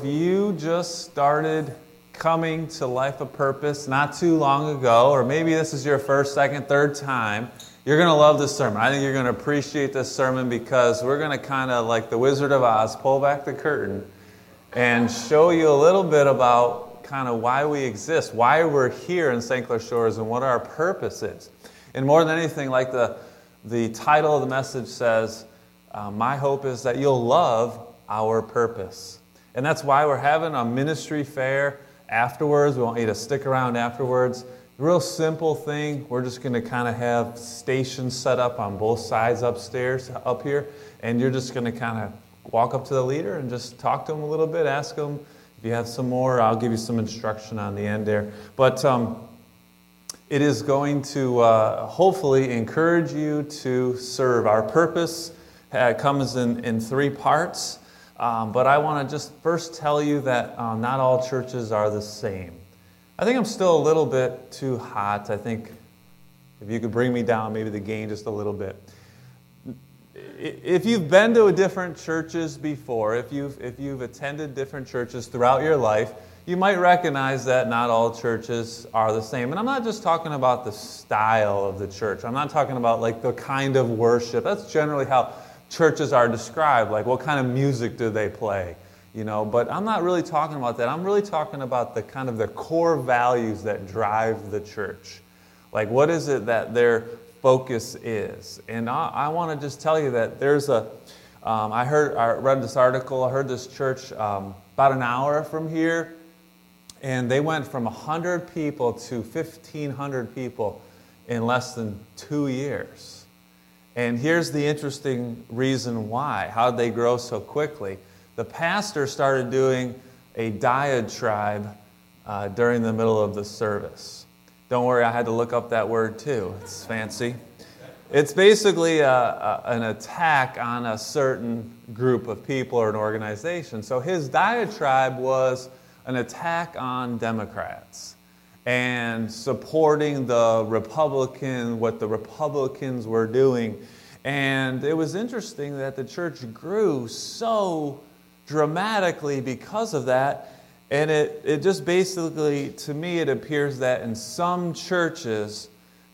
if you just started coming to Life of Purpose not too long ago, or maybe this is your first, second, third time, you're going to love this sermon. I think you're going to appreciate this sermon because we're going to kind of, like the Wizard of Oz, pull back the curtain and show you a little bit about kind of why we exist, why we're here in St. Clair Shores, and what our purpose is. And more than anything, like the, the title of the message says, uh, my hope is that you'll love our purpose. And that's why we're having a ministry fair afterwards. We want you to stick around afterwards. Real simple thing. We're just going to kind of have stations set up on both sides upstairs, up here, and you're just going to kind of walk up to the leader and just talk to him a little bit, ask him if you have some more. I'll give you some instruction on the end there. But um, it is going to uh, hopefully encourage you to serve. Our purpose uh, comes in, in three parts. Um, but I want to just first tell you that uh, not all churches are the same. I think I'm still a little bit too hot. I think if you could bring me down, maybe the gain just a little bit. If you've been to different churches before, if you've, if you've attended different churches throughout your life, you might recognize that not all churches are the same. And I'm not just talking about the style of the church, I'm not talking about like the kind of worship. That's generally how churches are described, like what kind of music do they play, you know. But I'm not really talking about that. I'm really talking about the kind of the core values that drive the church. Like what is it that their focus is? And I, I want to just tell you that there's a. Um, I heard, I read this article. I heard this church um, about an hour from here, and they went from 100 people to 1,500 people in less than two years. And here's the interesting reason why. How did they grow so quickly? The pastor started doing a diatribe uh, during the middle of the service. Don't worry, I had to look up that word too. It's fancy. It's basically a, a, an attack on a certain group of people or an organization. So his diatribe was an attack on Democrats and supporting the Republican, what the Republicans were doing. And it was interesting that the church grew so dramatically because of that. And it, it just basically, to me, it appears that in some churches,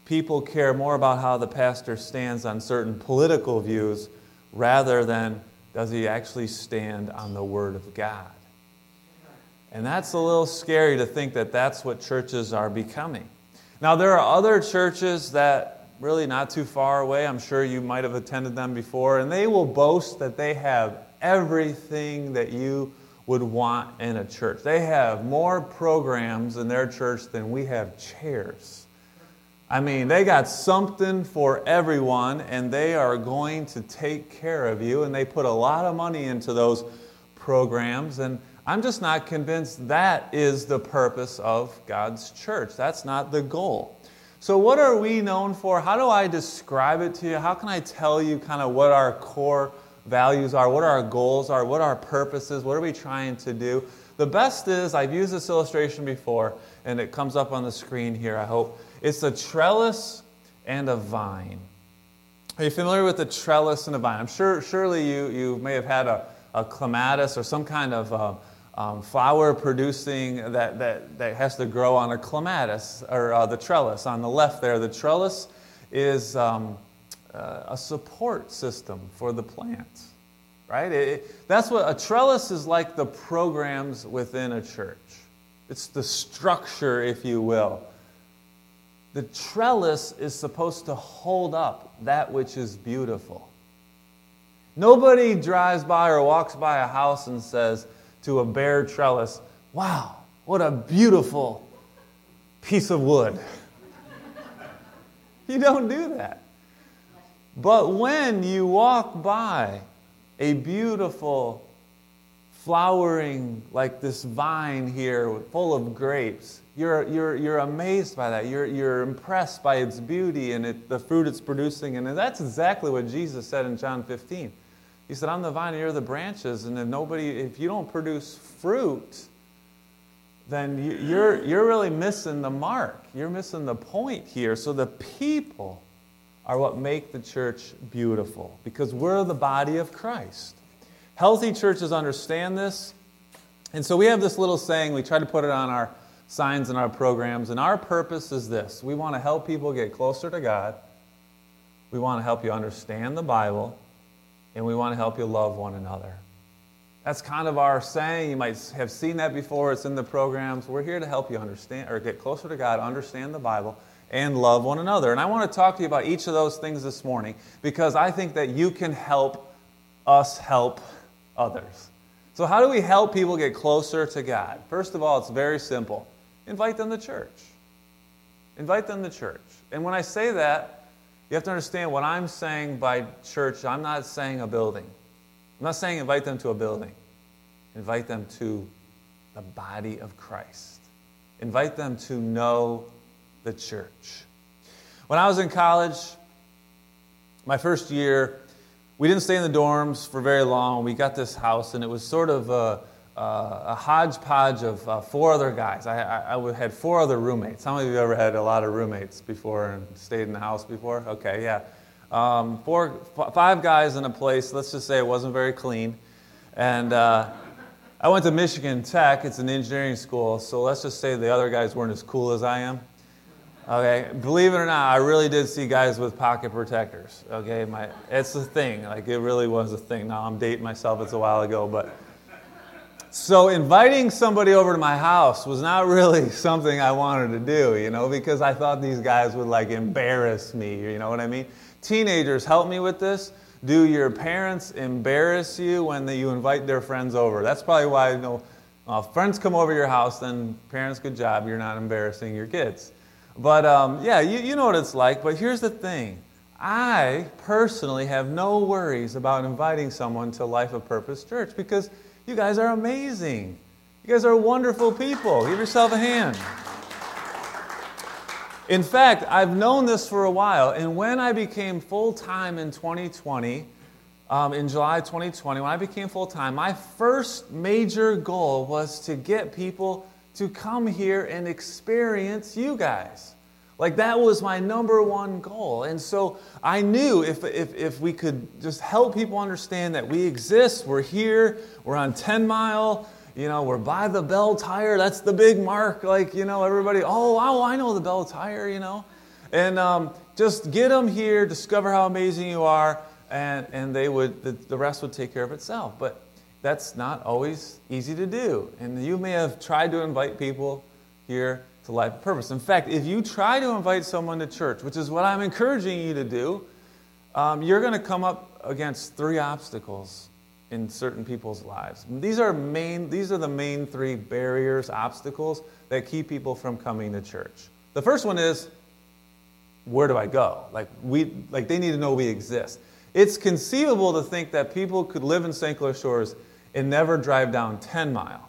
people care more about how the pastor stands on certain political views rather than does he actually stand on the Word of God. And that's a little scary to think that that's what churches are becoming. Now, there are other churches that really not too far away, I'm sure you might have attended them before, and they will boast that they have everything that you would want in a church. They have more programs in their church than we have chairs. I mean, they got something for everyone, and they are going to take care of you, and they put a lot of money into those programs. And I'm just not convinced that is the purpose of God's church. That's not the goal. So, what are we known for? How do I describe it to you? How can I tell you kind of what our core values are, what our goals are, what our purposes, what are we trying to do? The best is, I've used this illustration before, and it comes up on the screen here, I hope. It's a trellis and a vine. Are you familiar with the trellis and a vine? I'm sure, surely you, you may have had a, a clematis or some kind of uh, um, flower producing that, that, that has to grow on a clematis or uh, the trellis on the left there. The trellis is um, uh, a support system for the plants, right? It, it, that's what a trellis is like the programs within a church. It's the structure, if you will. The trellis is supposed to hold up that which is beautiful. Nobody drives by or walks by a house and says, to a bare trellis. Wow, what a beautiful piece of wood. you don't do that. But when you walk by a beautiful flowering, like this vine here full of grapes, you're, you're, you're amazed by that. You're, you're impressed by its beauty and it, the fruit it's producing. And that's exactly what Jesus said in John 15. He said, I'm the vine and you're the branches, and if nobody, if you don't produce fruit, then you're, you're really missing the mark. You're missing the point here. So the people are what make the church beautiful because we're the body of Christ. Healthy churches understand this. And so we have this little saying, we try to put it on our signs and our programs, and our purpose is this we want to help people get closer to God, we want to help you understand the Bible, and we want to help you love one another. That's kind of our saying. You might have seen that before. It's in the programs. We're here to help you understand or get closer to God, understand the Bible, and love one another. And I want to talk to you about each of those things this morning because I think that you can help us help others. So, how do we help people get closer to God? First of all, it's very simple invite them to church. Invite them to church. And when I say that, you have to understand what I'm saying by church, I'm not saying a building. I'm not saying invite them to a building. Invite them to the body of Christ. Invite them to know the church. When I was in college, my first year, we didn't stay in the dorms for very long. We got this house, and it was sort of a, a hodgepodge of uh, four other guys. I, I, I, had four other roommates. How many of you ever had a lot of roommates before and stayed in the house before? Okay, yeah. Um, four, f- five guys in a place, let's just say it wasn't very clean. And uh, I went to Michigan Tech, it's an engineering school, so let's just say the other guys weren't as cool as I am. Okay, believe it or not, I really did see guys with pocket protectors. Okay, my it's a thing. Like it really was a thing. Now I'm dating myself. It's a while ago, but so inviting somebody over to my house was not really something I wanted to do. You know, because I thought these guys would like embarrass me. You know what I mean? Teenagers, help me with this. Do your parents embarrass you when you invite their friends over? That's probably why you know. Uh, friends come over your house, then parents, good job. You're not embarrassing your kids. But um, yeah, you, you know what it's like. But here's the thing I personally have no worries about inviting someone to Life of Purpose Church because you guys are amazing. You guys are wonderful people. Give yourself a hand. In fact, I've known this for a while, and when I became full time in 2020, um, in July 2020, when I became full time, my first major goal was to get people to come here and experience you guys. Like that was my number one goal. And so I knew if, if, if we could just help people understand that we exist, we're here, we're on 10 Mile, you know, we're by the Belle Tire, that's the big mark. Like, you know, everybody, oh, oh I know the Belle Tire, you know. And um, just get them here, discover how amazing you are, and, and they would, the, the rest would take care of itself. But that's not always easy to do. And you may have tried to invite people here to life of purpose. In fact, if you try to invite someone to church, which is what I'm encouraging you to do, um, you're going to come up against three obstacles in certain people's lives. These are main these are the main three barriers, obstacles that keep people from coming to church. The first one is where do I go? Like we like they need to know we exist. It's conceivable to think that people could live in St. Clair Shores and never drive down 10 Mile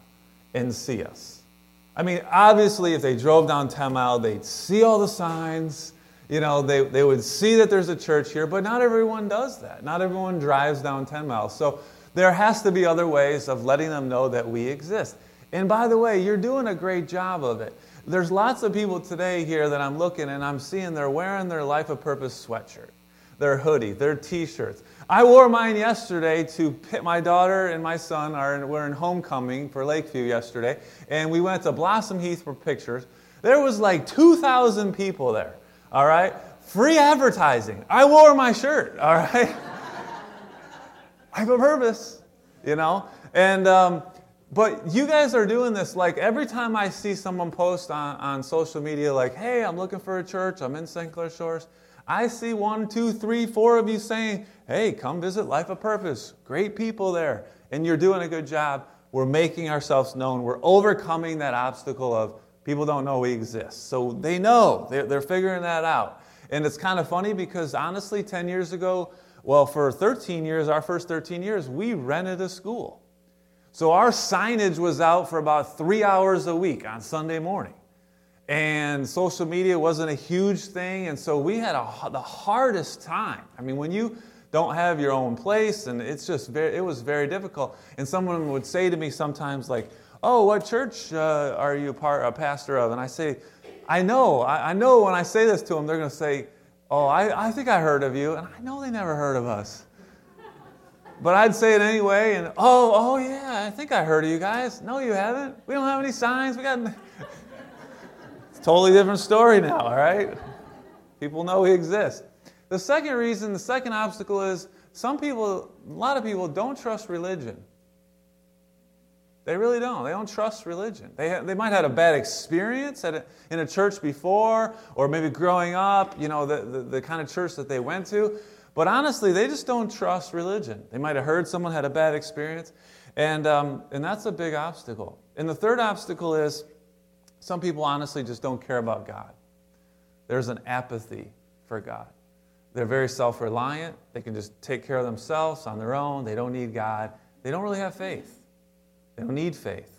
and see us. I mean, obviously, if they drove down 10 Mile, they'd see all the signs. You know, they, they would see that there's a church here, but not everyone does that. Not everyone drives down 10 miles. So there has to be other ways of letting them know that we exist. And by the way, you're doing a great job of it. There's lots of people today here that I'm looking and I'm seeing they're wearing their Life of Purpose sweatshirt, their hoodie, their t shirts. I wore mine yesterday to pit my daughter and my son are were in homecoming for Lakeview yesterday, and we went to Blossom Heath for pictures. There was like 2,000 people there. All right, free advertising. I wore my shirt. All right, I have a purpose, you know, and. Um, but you guys are doing this like every time I see someone post on, on social media, like, hey, I'm looking for a church, I'm in St. Clair Shores. I see one, two, three, four of you saying, hey, come visit Life of Purpose. Great people there. And you're doing a good job. We're making ourselves known. We're overcoming that obstacle of people don't know we exist. So they know, they're, they're figuring that out. And it's kind of funny because honestly, 10 years ago, well, for 13 years, our first 13 years, we rented a school. So our signage was out for about three hours a week on Sunday morning and social media wasn't a huge thing and so we had a, the hardest time i mean when you don't have your own place and it's just very it was very difficult and someone would say to me sometimes like oh what church uh, are you part a pastor of and i say i know I, I know when i say this to them they're going to say oh I, I think i heard of you and i know they never heard of us but I'd say it anyway. And oh, oh yeah, I think I heard of you guys. No, you haven't. We don't have any signs. We got. Totally different story now. All right. People know he exists. The second reason, the second obstacle is some people, a lot of people don't trust religion. They really don't. They don't trust religion. They, have, they might have had a bad experience a, in a church before, or maybe growing up, you know, the, the, the kind of church that they went to. But honestly, they just don't trust religion. They might have heard someone had a bad experience, and, um, and that's a big obstacle. And the third obstacle is some people honestly just don't care about God. There's an apathy for God. They're very self reliant. They can just take care of themselves on their own. They don't need God. They don't really have faith. They don't need faith.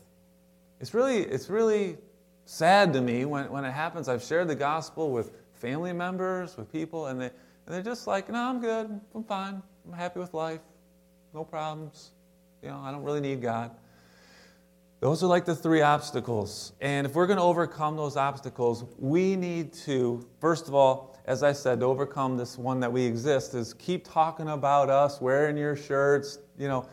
It's really, it's really sad to me when, when it happens. I've shared the gospel with family members, with people, and, they, and they're just like, no, I'm good. I'm fine. I'm happy with life. No problems. You know, I don't really need God. Those are like the three obstacles. And if we're going to overcome those obstacles, we need to, first of all, as I said, to overcome this one that we exist, is keep talking about us, wearing your shirts, you know,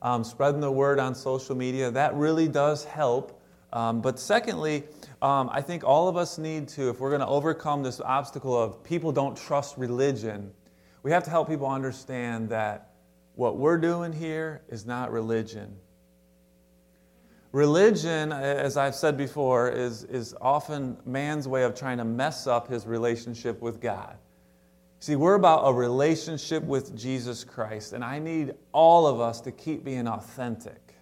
um, spreading the word on social media. That really does help. Um, but secondly, um, I think all of us need to, if we're going to overcome this obstacle of people don't trust religion, we have to help people understand that what we're doing here is not religion. Religion, as I've said before, is, is often man's way of trying to mess up his relationship with God. See, we're about a relationship with Jesus Christ, and I need all of us to keep being authentic,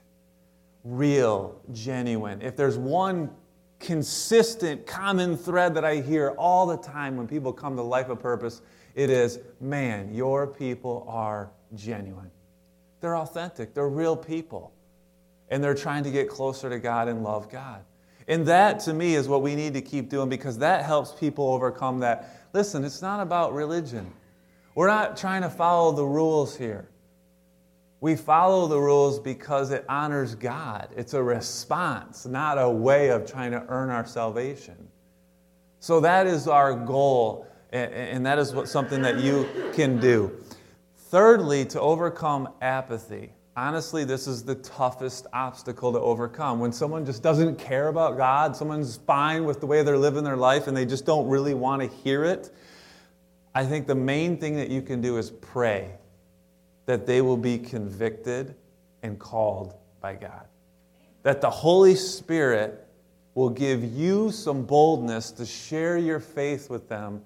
real, genuine. If there's one consistent, common thread that I hear all the time when people come to Life of Purpose, it is man, your people are genuine. They're authentic, they're real people and they're trying to get closer to God and love God. And that, to me, is what we need to keep doing because that helps people overcome that. Listen, it's not about religion. We're not trying to follow the rules here. We follow the rules because it honors God. It's a response, not a way of trying to earn our salvation. So that is our goal, and that is what, something that you can do. Thirdly, to overcome apathy honestly, this is the toughest obstacle to overcome. When someone just doesn't care about God, someone's fine with the way they're living their life and they just don't really want to hear it, I think the main thing that you can do is pray that they will be convicted and called by God. That the Holy Spirit will give you some boldness to share your faith with them,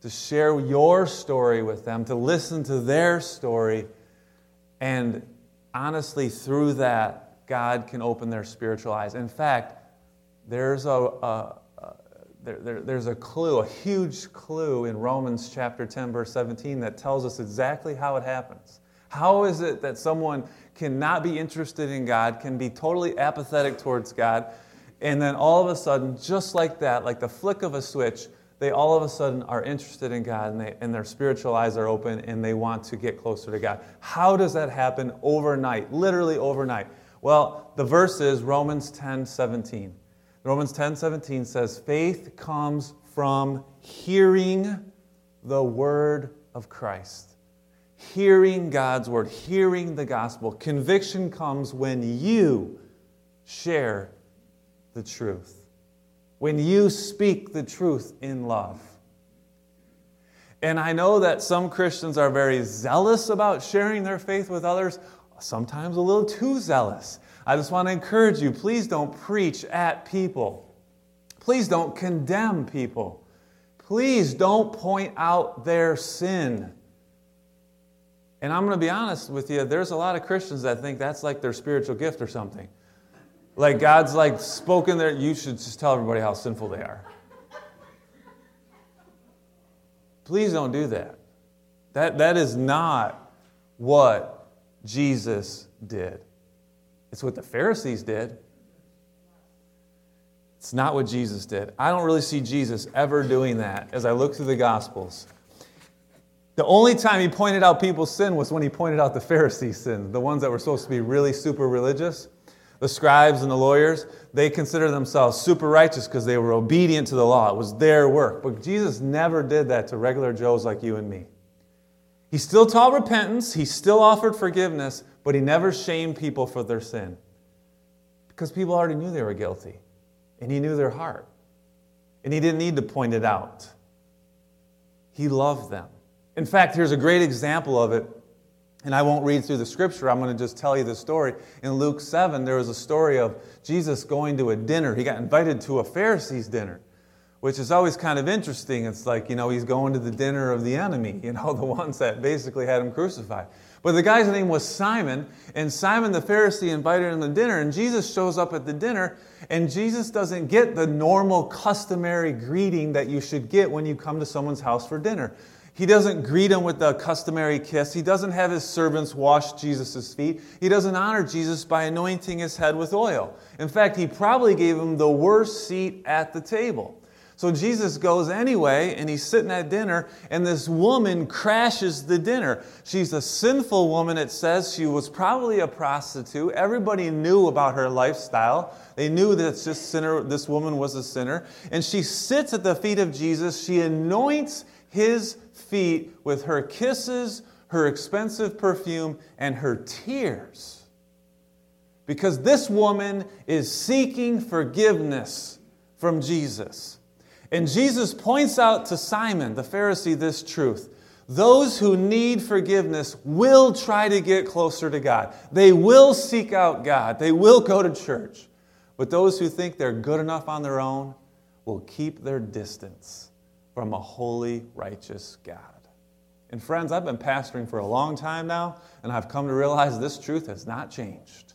to share your story with them, to listen to their story, and honestly, through that, God can open their spiritual eyes. In fact, there's a, a, a there, there, there's a clue, a huge clue in Romans chapter 10, verse 17, that tells us exactly how it happens. How is it that someone cannot be interested in God, can be totally apathetic towards God, and then all of a sudden, just like that, like the flick of a switch, they all of a sudden are interested in God and, they, and their spiritual eyes are open and they want to get closer to God. How does that happen overnight? Literally overnight. Well, the verse is Romans 10 17. Romans 10 17 says, Faith comes from hearing the word of Christ. Hearing God's word, hearing the gospel. Conviction comes when you share the truth when you speak the truth in love. And I know that some Christians are very zealous about sharing their faith with others, sometimes a little too zealous. I just want to encourage you please don't preach at people. Please don't condemn people. Please don't point out their sin. And I'm going to be honest with you, there's a lot of Christians that think that's like their spiritual gift or something. Like God's like spoken there, you should just tell everybody how sinful they are. Please don't do that. That, that is not what Jesus did. It's what the Pharisees did. It's not what Jesus did. I don't really see Jesus ever doing that as I look through the Gospels. The only time he pointed out people's sin was when he pointed out the Pharisees' sin, the ones that were supposed to be really super religious. The scribes and the lawyers, they consider themselves super righteous because they were obedient to the law. It was their work. But Jesus never did that to regular Joes like you and me. He still taught repentance, he still offered forgiveness, but he never shamed people for their sin. Because people already knew they were guilty, and he knew their heart. And he didn't need to point it out. He loved them. In fact, here's a great example of it. And I won't read through the scripture, I'm going to just tell you the story. In Luke 7, there was a story of Jesus going to a dinner. He got invited to a Pharisee's dinner which is always kind of interesting. It's like, you know, he's going to the dinner of the enemy, you know, the ones that basically had him crucified. But the guy's name was Simon, and Simon the Pharisee invited him to dinner, and Jesus shows up at the dinner, and Jesus doesn't get the normal, customary greeting that you should get when you come to someone's house for dinner. He doesn't greet him with the customary kiss. He doesn't have his servants wash Jesus' feet. He doesn't honor Jesus by anointing his head with oil. In fact, he probably gave him the worst seat at the table. So Jesus goes anyway, and he's sitting at dinner, and this woman crashes the dinner. She's a sinful woman, it says. She was probably a prostitute. Everybody knew about her lifestyle. They knew that this, sinner, this woman was a sinner. And she sits at the feet of Jesus. She anoints his feet with her kisses, her expensive perfume, and her tears. Because this woman is seeking forgiveness from Jesus. And Jesus points out to Simon, the Pharisee, this truth. Those who need forgiveness will try to get closer to God. They will seek out God. They will go to church. But those who think they're good enough on their own will keep their distance from a holy, righteous God. And friends, I've been pastoring for a long time now, and I've come to realize this truth has not changed.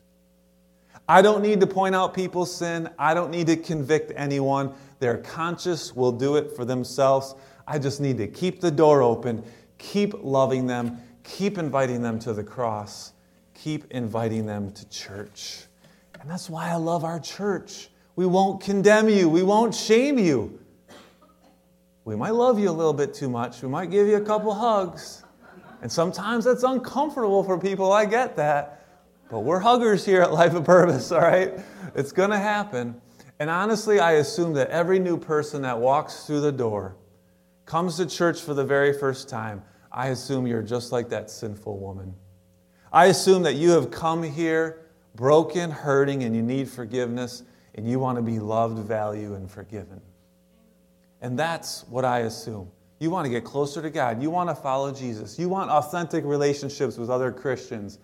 I don't need to point out people's sin. I don't need to convict anyone. Their conscience will do it for themselves. I just need to keep the door open, keep loving them, keep inviting them to the cross, keep inviting them to church. And that's why I love our church. We won't condemn you, we won't shame you. We might love you a little bit too much, we might give you a couple hugs. And sometimes that's uncomfortable for people, I get that. But we're huggers here at Life of Purpose, all right? It's going to happen. And honestly, I assume that every new person that walks through the door comes to church for the very first time. I assume you're just like that sinful woman. I assume that you have come here broken, hurting, and you need forgiveness, and you want to be loved, valued, and forgiven. And that's what I assume. You want to get closer to God. You want to follow Jesus. You want authentic relationships with other Christians.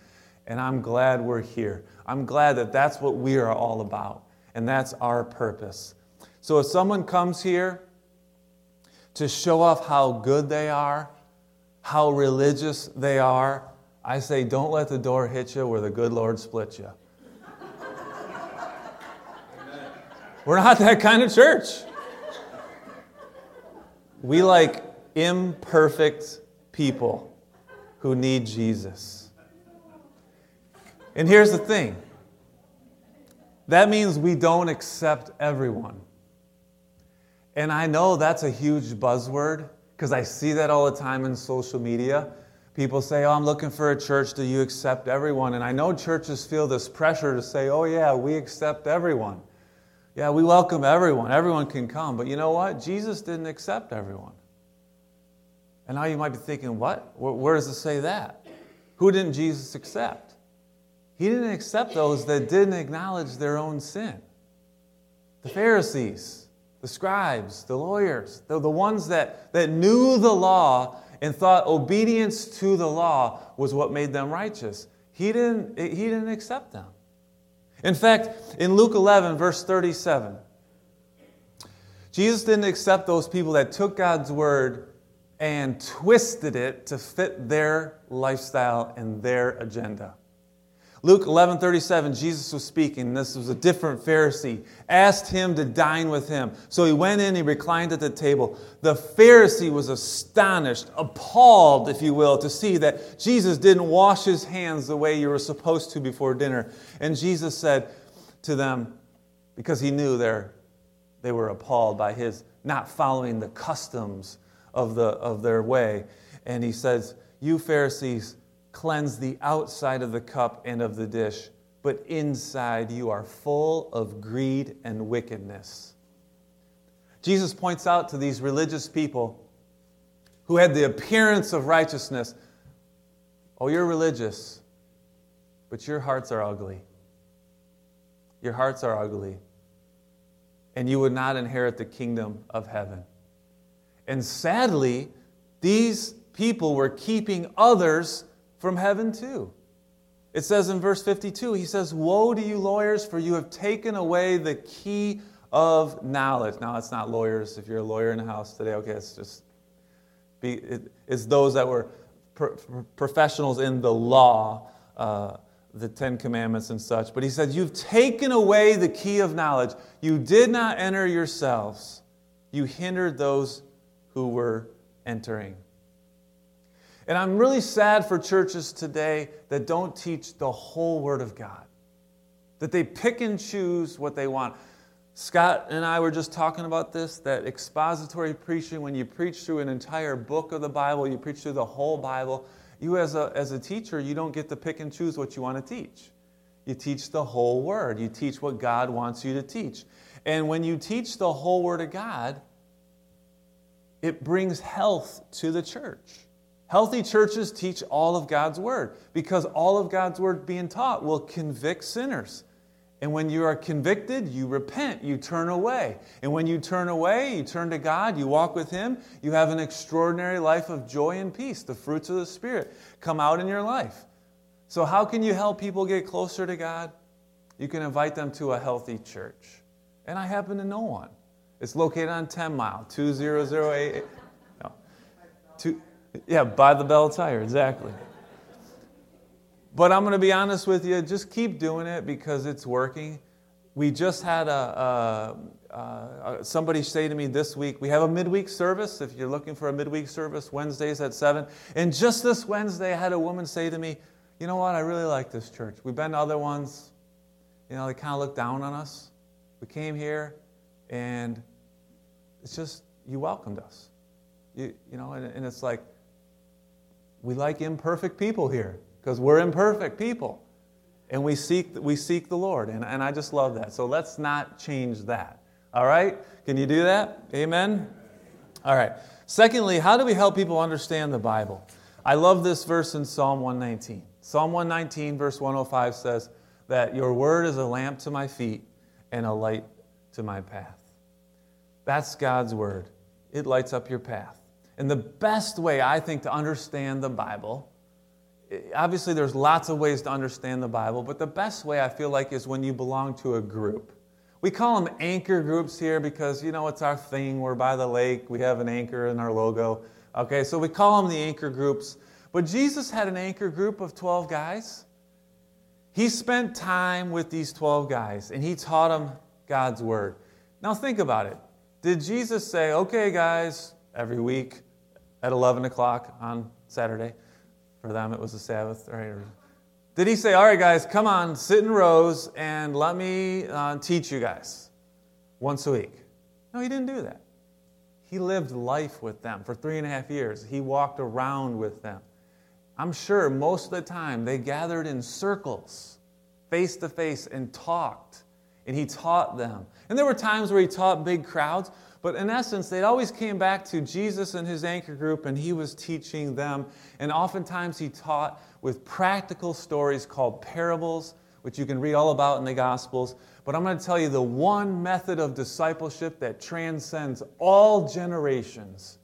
And I'm glad we're here. I'm glad that that's what we are all about. And that's our purpose. So if someone comes here to show off how good they are, how religious they are, I say, don't let the door hit you where the good Lord split you. We're not that kind of church. We like imperfect people who need Jesus. And here's the thing that means we don't accept everyone. And I know that's a huge buzzword because I see that all the time in social media. People say, Oh, I'm looking for a church. Do you accept everyone? And I know churches feel this pressure to say, Oh, yeah, we accept everyone. Yeah, we welcome everyone. Everyone can come. But you know what? Jesus didn't accept everyone. And now you might be thinking, What? Where does it say that? Who didn't Jesus accept? He didn't accept those that didn't acknowledge their own sin. The Pharisees, the scribes, the lawyers, the, the ones that, that knew the law and thought obedience to the law was what made them righteous. He didn't, he didn't accept them. In fact, in Luke 11, verse 37, Jesus didn't accept those people that took God's word and twisted it to fit their lifestyle and their agenda. Luke 11 37, Jesus was speaking. This was a different Pharisee. Asked him to dine with him. So he went in, he reclined at the table. The Pharisee was astonished, appalled, if you will, to see that Jesus didn't wash his hands the way you were supposed to before dinner. And Jesus said to them, because he knew they were appalled by his not following the customs of, the, of their way. And he says, You Pharisees, cleanse the outside of the cup and of the dish, but inside you are full of greed and wickedness. Jesus points out to these religious people who had the appearance of righteousness, Oh, you're religious, but your hearts are ugly. Your hearts are ugly. And you would not inherit the kingdom of heaven. And sadly, these people were keeping others from heaven too. It says in verse 52, he says, Woe to you, lawyers, for you have taken away the key of knowledge. Now, it's not lawyers. If you're a lawyer in the house today, okay, it's just, be, it, it's those that were pro- professionals in the law, uh, the Ten Commandments and such. But he said, You've taken away the key of knowledge. You did not enter yourselves, you hindered those who were entering. And I'm really sad for churches today that don't teach the whole Word of God, that they pick and choose what they want. Scott and I were just talking about this that expository preaching, when you preach through an entire book of the Bible, you preach through the whole Bible, you as a, as a teacher, you don't get to pick and choose what you want to teach. You teach the whole Word, you teach what God wants you to teach. And when you teach the whole Word of God, it brings health to the church. Healthy churches teach all of God's Word because all of God's Word being taught will convict sinners. And when you are convicted, you repent, you turn away. And when you turn away, you turn to God, you walk with Him, you have an extraordinary life of joy and peace. The fruits of the Spirit come out in your life. So, how can you help people get closer to God? You can invite them to a healthy church. And I happen to know one. It's located on 10 Mile, 20088. No. Two, yeah, by the Belle Tire, exactly. But I'm going to be honest with you, just keep doing it because it's working. We just had a, a, a, somebody say to me this week, we have a midweek service. If you're looking for a midweek service, Wednesdays at 7. And just this Wednesday, I had a woman say to me, You know what? I really like this church. We've been to other ones. You know, they kind of look down on us. We came here, and it's just, you welcomed us. You, you know, and, and it's like, we like imperfect people here because we're imperfect people. And we seek, we seek the Lord. And, and I just love that. So let's not change that. All right? Can you do that? Amen? All right. Secondly, how do we help people understand the Bible? I love this verse in Psalm 119. Psalm 119, verse 105 says that your word is a lamp to my feet and a light to my path. That's God's word. It lights up your path. And the best way, I think, to understand the Bible obviously there's lots of ways to understand the Bible, but the best way I feel like is when you belong to a group. We call them anchor groups here because, you know, it's our thing. We're by the lake, we have an anchor in our logo. Okay, so we call them the anchor groups. But Jesus had an anchor group of 12 guys. He spent time with these 12 guys and he taught them God's word. Now think about it. Did Jesus say, okay, guys, every week at 11 o'clock on Saturday, for them, it was a Sabbath. Right? Did he say, All right, guys, come on, sit in rows and let me uh, teach you guys once a week? No, he didn't do that. He lived life with them for three and a half years. He walked around with them. I'm sure most of the time they gathered in circles, face to face, and talked. And he taught them. And there were times where he taught big crowds, but in essence, they always came back to Jesus and his anchor group, and he was teaching them. And oftentimes, he taught with practical stories called parables, which you can read all about in the Gospels. But I'm going to tell you the one method of discipleship that transcends all generations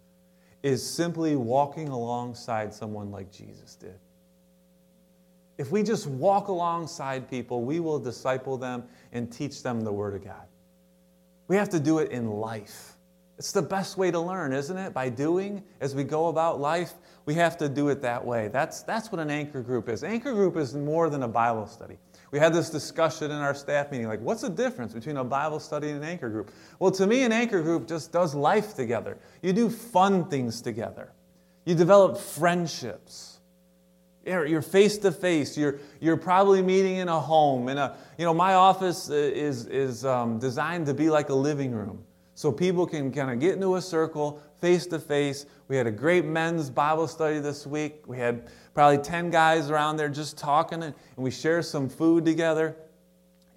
is simply walking alongside someone like Jesus did. If we just walk alongside people, we will disciple them and teach them the Word of God. We have to do it in life. It's the best way to learn, isn't it? By doing as we go about life, we have to do it that way. That's, that's what an anchor group is. Anchor group is more than a Bible study. We had this discussion in our staff meeting like, what's the difference between a Bible study and an anchor group? Well, to me, an anchor group just does life together. You do fun things together, you develop friendships. You're face to face. You're you're probably meeting in a home. In a you know my office is is um, designed to be like a living room, so people can kind of get into a circle, face to face. We had a great men's Bible study this week. We had probably ten guys around there just talking, and we share some food together.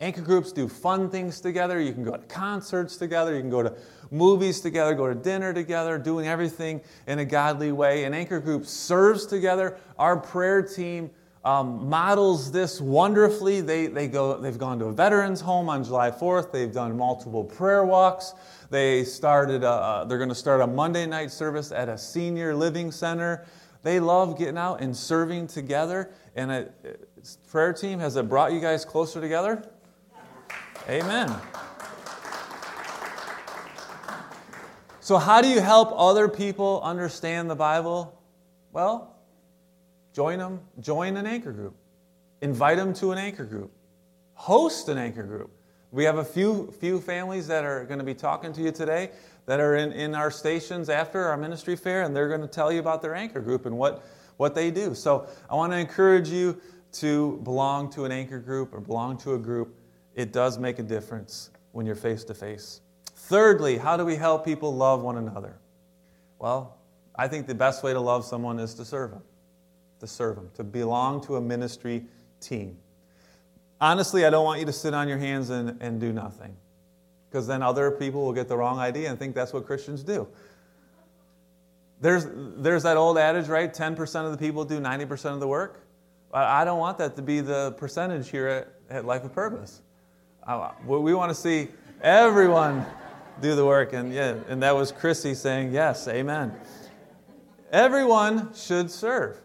Anchor groups do fun things together. You can go to concerts together. You can go to movies together, go to dinner together, doing everything in a godly way. An anchor group serves together. Our prayer team um, models this wonderfully. They, they go, they've gone to a veterans home on July 4th. They've done multiple prayer walks. They started, a, they're going to start a Monday night service at a senior living center. They love getting out and serving together. And a, prayer team, has it brought you guys closer together? Amen. So, how do you help other people understand the Bible? Well, join them, join an anchor group. Invite them to an anchor group. Host an anchor group. We have a few, few families that are going to be talking to you today that are in, in our stations after our ministry fair, and they're going to tell you about their anchor group and what, what they do. So I want to encourage you to belong to an anchor group or belong to a group. It does make a difference when you're face to face. Thirdly, how do we help people love one another? Well, I think the best way to love someone is to serve them, to serve them, to belong to a ministry team. Honestly, I don't want you to sit on your hands and, and do nothing, because then other people will get the wrong idea and think that's what Christians do. There's, there's that old adage, right? 10% of the people do 90% of the work. I don't want that to be the percentage here at, at Life of Purpose. We want to see everyone do the work. And yeah, and that was Chrissy saying, yes, amen. Everyone should serve.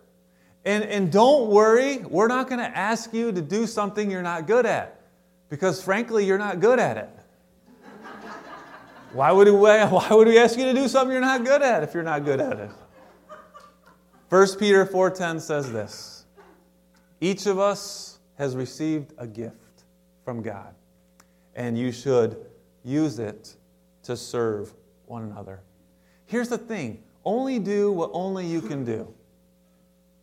And, and don't worry, we're not going to ask you to do something you're not good at. Because frankly, you're not good at it. Why would, we, why would we ask you to do something you're not good at if you're not good at it? 1 Peter 4:10 says this. Each of us has received a gift from God, and you should use it to serve one another. Here's the thing only do what only you can do.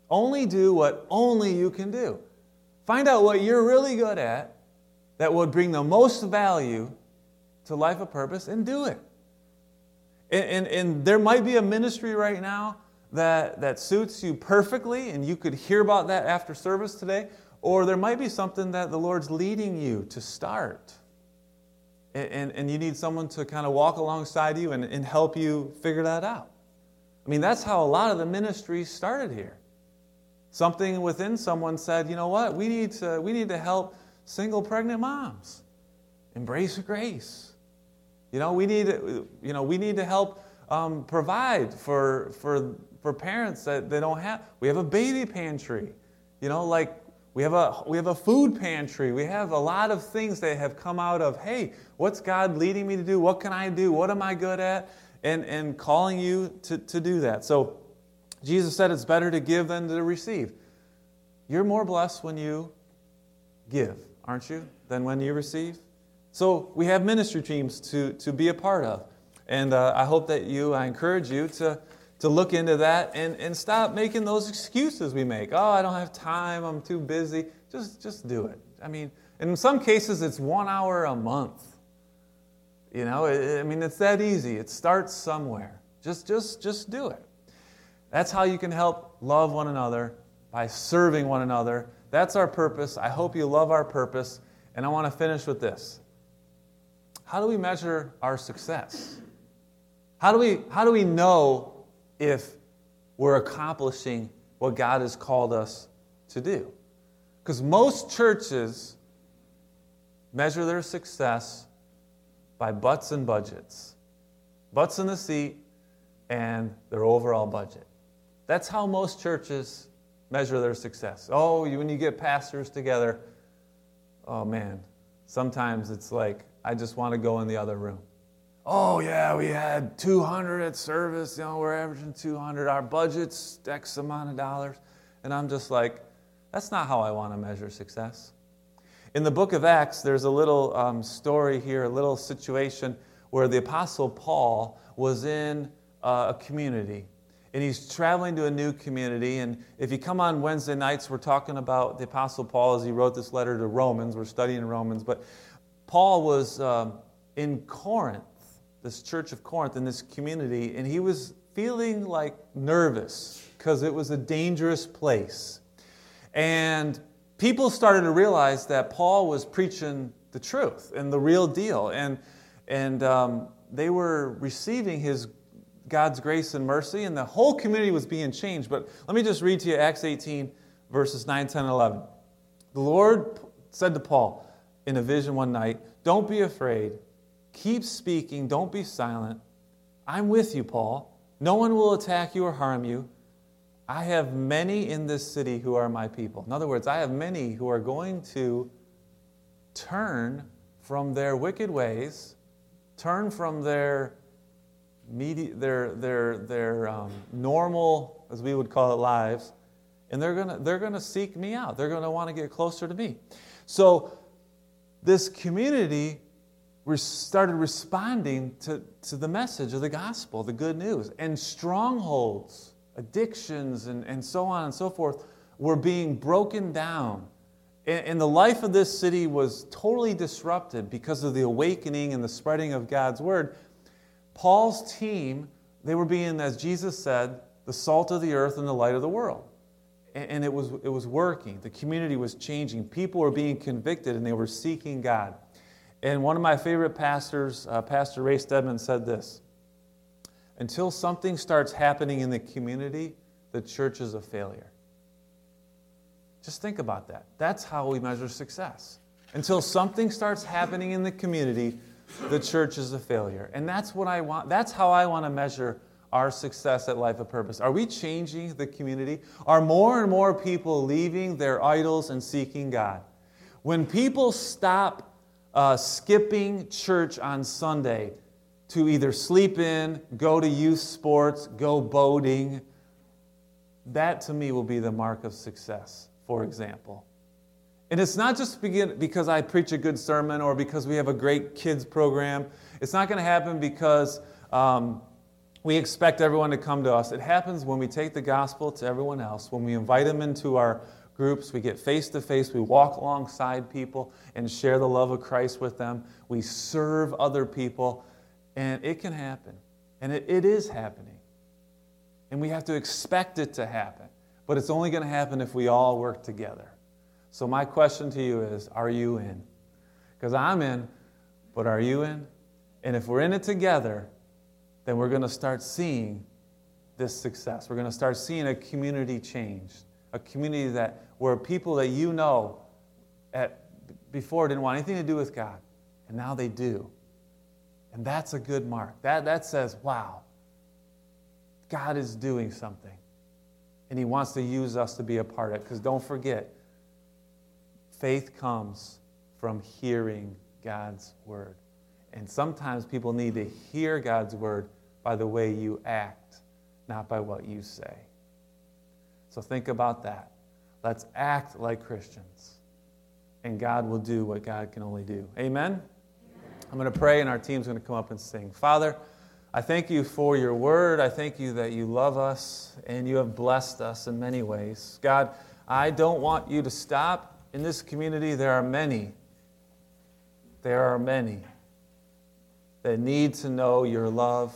Only do what only you can do. Find out what you're really good at that would bring the most value to life of purpose and do it. And, and, and, there might be a ministry right now that, that suits you perfectly, and you could hear about that after service today, or there might be something that the Lord's leading you to start and, and you need someone to kind of walk alongside you and, and help you figure that out. I mean, that's how a lot of the ministry started here. Something within someone said, you know what, we need to, we need to help single pregnant moms embrace grace. You know, we need, you know, we need to help um, provide for, for, for parents that they don't have. We have a baby pantry. You know, like we have, a, we have a food pantry. We have a lot of things that have come out of, hey, what's God leading me to do? What can I do? What am I good at? And, and calling you to, to do that. So Jesus said it's better to give than to receive. You're more blessed when you give, aren't you, than when you receive? So we have ministry teams to, to be a part of. And uh, I hope that you, I encourage you to to look into that and, and stop making those excuses we make. Oh, I don't have time, I'm too busy. Just, just do it. I mean, in some cases, it's one hour a month. You know, I mean, it's that easy. It starts somewhere. Just, just, just do it. That's how you can help love one another by serving one another. That's our purpose. I hope you love our purpose. And I want to finish with this. How do we measure our success? How do we, how do we know if we're accomplishing what God has called us to do. Because most churches measure their success by butts and budgets butts in the seat and their overall budget. That's how most churches measure their success. Oh, when you get pastors together, oh man, sometimes it's like, I just want to go in the other room oh yeah, we had 200 at service, you know, we're averaging 200, our budget's X amount of dollars. And I'm just like, that's not how I want to measure success. In the book of Acts, there's a little um, story here, a little situation where the Apostle Paul was in uh, a community. And he's traveling to a new community. And if you come on Wednesday nights, we're talking about the Apostle Paul as he wrote this letter to Romans. We're studying Romans. But Paul was um, in Corinth this church of Corinth in this community, and he was feeling like nervous because it was a dangerous place. And people started to realize that Paul was preaching the truth and the real deal. And, and um, they were receiving his God's grace and mercy, and the whole community was being changed. But let me just read to you Acts 18, verses 9, 10, and 11. The Lord said to Paul in a vision one night, Don't be afraid. Keep speaking. Don't be silent. I'm with you, Paul. No one will attack you or harm you. I have many in this city who are my people. In other words, I have many who are going to turn from their wicked ways, turn from their their their their um, normal, as we would call it, lives, and they're gonna they're gonna seek me out. They're gonna want to get closer to me. So this community started responding to, to the message of the gospel, the good news, and strongholds, addictions, and, and so on and so forth were being broken down and the life of this city was totally disrupted because of the awakening and the spreading of God's word. Paul's team, they were being, as Jesus said, the salt of the earth and the light of the world. And it was, it was working. The community was changing. People were being convicted and they were seeking God. And one of my favorite pastors, uh, Pastor Ray Stedman, said this Until something starts happening in the community, the church is a failure. Just think about that. That's how we measure success. Until something starts happening in the community, the church is a failure. And that's what I want. That's how I want to measure our success at Life of Purpose. Are we changing the community? Are more and more people leaving their idols and seeking God? When people stop uh, skipping church on Sunday to either sleep in, go to youth sports, go boating, that to me will be the mark of success for example. And it's not just because I preach a good sermon or because we have a great kids program. It's not going to happen because um, we expect everyone to come to us. It happens when we take the gospel to everyone else, when we invite them into our groups, we get face to face, we walk alongside people and share the love of Christ with them, we serve other people, and it can happen. And it, it is happening. And we have to expect it to happen. But it's only going to happen if we all work together. So, my question to you is Are you in? Because I'm in, but are you in? And if we're in it together, then we're going to start seeing this success. We're going to start seeing a community change, a community that where people that you know at, before didn't want anything to do with God, and now they do. And that's a good mark. That, that says, wow, God is doing something and He wants to use us to be a part of it. Because don't forget, faith comes from hearing God's word. And sometimes people need to hear God's word by the way you act, not by what you say. So think about that. Let's act like Christians, and God will do what God can only do. Amen? Amen. I'm going to pray, and our team's going to come up and sing. Father, I thank you for your word. I thank you that you love us and you have blessed us in many ways. God, I don't want you to stop. In this community, there are many, there are many that need to know your love,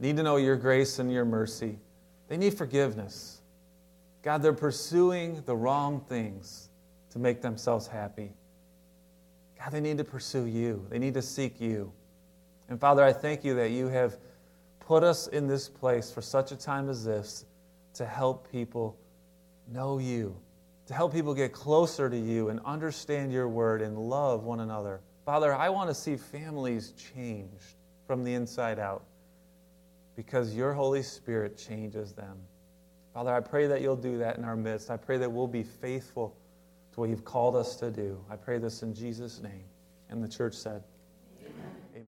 need to know your grace and your mercy. They need forgiveness. God, they're pursuing the wrong things to make themselves happy. God, they need to pursue you, they need to seek you. And Father, I thank you that you have put us in this place for such a time as this to help people know you, to help people get closer to you and understand your word and love one another. Father, I want to see families changed from the inside out because your Holy Spirit changes them. Father, I pray that you'll do that in our midst. I pray that we'll be faithful to what you've called us to do. I pray this in Jesus' name. And the church said,